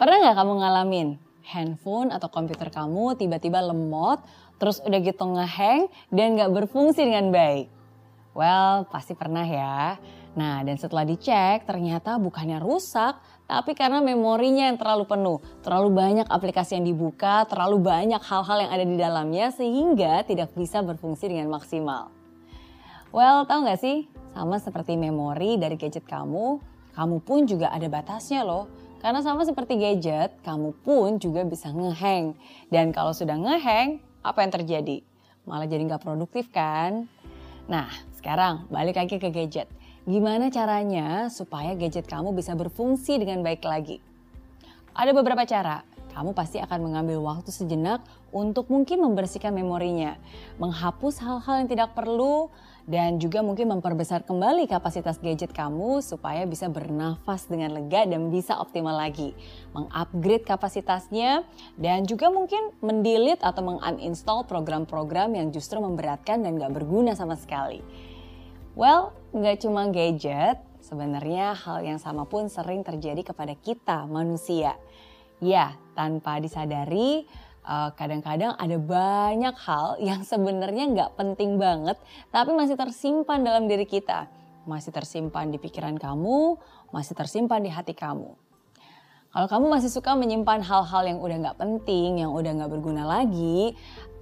Pernah nggak kamu ngalamin handphone atau komputer kamu tiba-tiba lemot, terus udah gitu ngehang dan nggak berfungsi dengan baik? Well, pasti pernah ya. Nah, dan setelah dicek ternyata bukannya rusak, tapi karena memorinya yang terlalu penuh, terlalu banyak aplikasi yang dibuka, terlalu banyak hal-hal yang ada di dalamnya sehingga tidak bisa berfungsi dengan maksimal. Well, tahu nggak sih? Sama seperti memori dari gadget kamu, kamu pun juga ada batasnya loh. Karena sama seperti gadget, kamu pun juga bisa ngehang. Dan kalau sudah ngehang, apa yang terjadi? Malah jadi nggak produktif kan? Nah, sekarang balik lagi ke gadget. Gimana caranya supaya gadget kamu bisa berfungsi dengan baik lagi? Ada beberapa cara. Kamu pasti akan mengambil waktu sejenak untuk mungkin membersihkan memorinya, menghapus hal-hal yang tidak perlu, dan juga mungkin memperbesar kembali kapasitas gadget kamu supaya bisa bernafas dengan lega dan bisa optimal lagi. Mengupgrade kapasitasnya dan juga mungkin mendelete atau menguninstall program-program yang justru memberatkan dan gak berguna sama sekali. Well, gak cuma gadget, sebenarnya hal yang sama pun sering terjadi kepada kita manusia. Ya, tanpa disadari, kadang-kadang uh, ada banyak hal yang sebenarnya nggak penting banget, tapi masih tersimpan dalam diri kita, masih tersimpan di pikiran kamu, masih tersimpan di hati kamu. Kalau kamu masih suka menyimpan hal-hal yang udah nggak penting, yang udah nggak berguna lagi,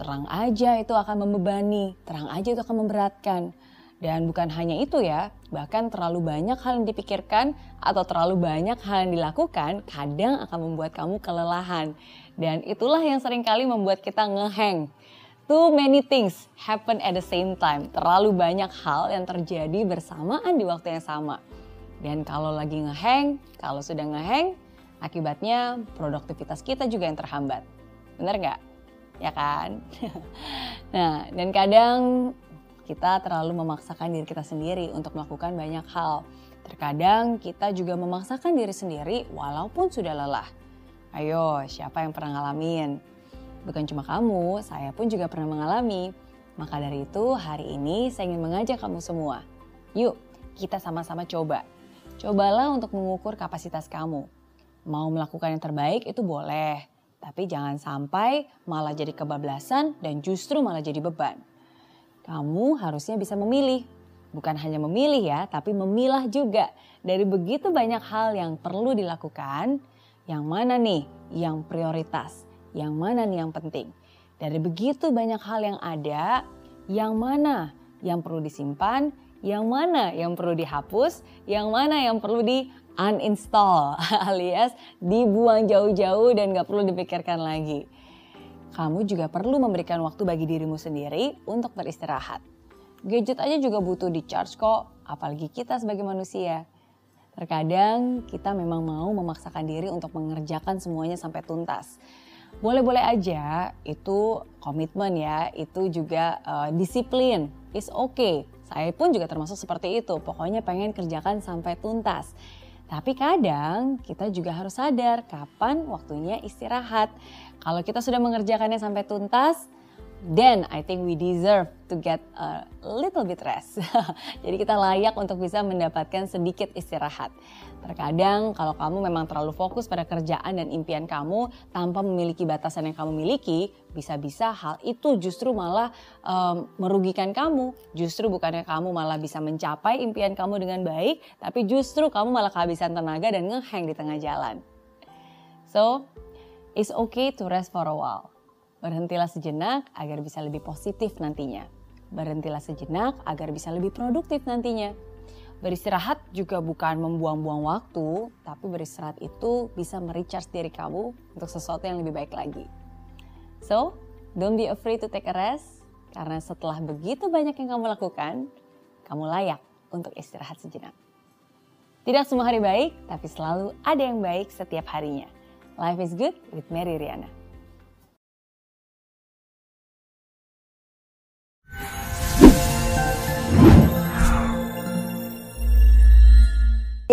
terang aja itu akan membebani, terang aja itu akan memberatkan. Dan bukan hanya itu ya, bahkan terlalu banyak hal yang dipikirkan atau terlalu banyak hal yang dilakukan kadang akan membuat kamu kelelahan. Dan itulah yang sering kali membuat kita ngeheng. Too many things happen at the same time. Terlalu banyak hal yang terjadi bersamaan di waktu yang sama. Dan kalau lagi ngeheng, kalau sudah ngeheng, akibatnya produktivitas kita juga yang terhambat. Bener nggak? Ya kan? nah, dan kadang kita terlalu memaksakan diri kita sendiri untuk melakukan banyak hal. Terkadang kita juga memaksakan diri sendiri walaupun sudah lelah. Ayo, siapa yang pernah ngalamin? Bukan cuma kamu, saya pun juga pernah mengalami. Maka dari itu, hari ini saya ingin mengajak kamu semua. Yuk, kita sama-sama coba. Cobalah untuk mengukur kapasitas kamu. Mau melakukan yang terbaik itu boleh, tapi jangan sampai malah jadi kebablasan dan justru malah jadi beban kamu harusnya bisa memilih. Bukan hanya memilih ya, tapi memilah juga. Dari begitu banyak hal yang perlu dilakukan, yang mana nih yang prioritas, yang mana nih yang penting. Dari begitu banyak hal yang ada, yang mana yang perlu disimpan, yang mana yang perlu dihapus, yang mana yang perlu di uninstall alias dibuang jauh-jauh dan gak perlu dipikirkan lagi kamu juga perlu memberikan waktu bagi dirimu sendiri untuk beristirahat. Gadget aja juga butuh di charge kok, apalagi kita sebagai manusia. Terkadang kita memang mau memaksakan diri untuk mengerjakan semuanya sampai tuntas. Boleh-boleh aja, itu komitmen ya, itu juga uh, disiplin, is okay. Saya pun juga termasuk seperti itu, pokoknya pengen kerjakan sampai tuntas. Tapi kadang kita juga harus sadar kapan waktunya istirahat. Kalau kita sudah mengerjakannya sampai tuntas, then I think we deserve to get a little bit rest. Jadi kita layak untuk bisa mendapatkan sedikit istirahat. Terkadang kalau kamu memang terlalu fokus pada kerjaan dan impian kamu tanpa memiliki batasan yang kamu miliki, bisa-bisa hal itu justru malah um, merugikan kamu. Justru bukannya kamu malah bisa mencapai impian kamu dengan baik, tapi justru kamu malah kehabisan tenaga dan ngehang di tengah jalan. So, it's okay to rest for a while. Berhentilah sejenak agar bisa lebih positif nantinya. Berhentilah sejenak agar bisa lebih produktif nantinya. Beristirahat juga bukan membuang-buang waktu, tapi beristirahat itu bisa merecharge diri kamu untuk sesuatu yang lebih baik lagi. So, don't be afraid to take a rest, karena setelah begitu banyak yang kamu lakukan, kamu layak untuk istirahat sejenak. Tidak semua hari baik, tapi selalu ada yang baik setiap harinya. Life is good with Mary Riana.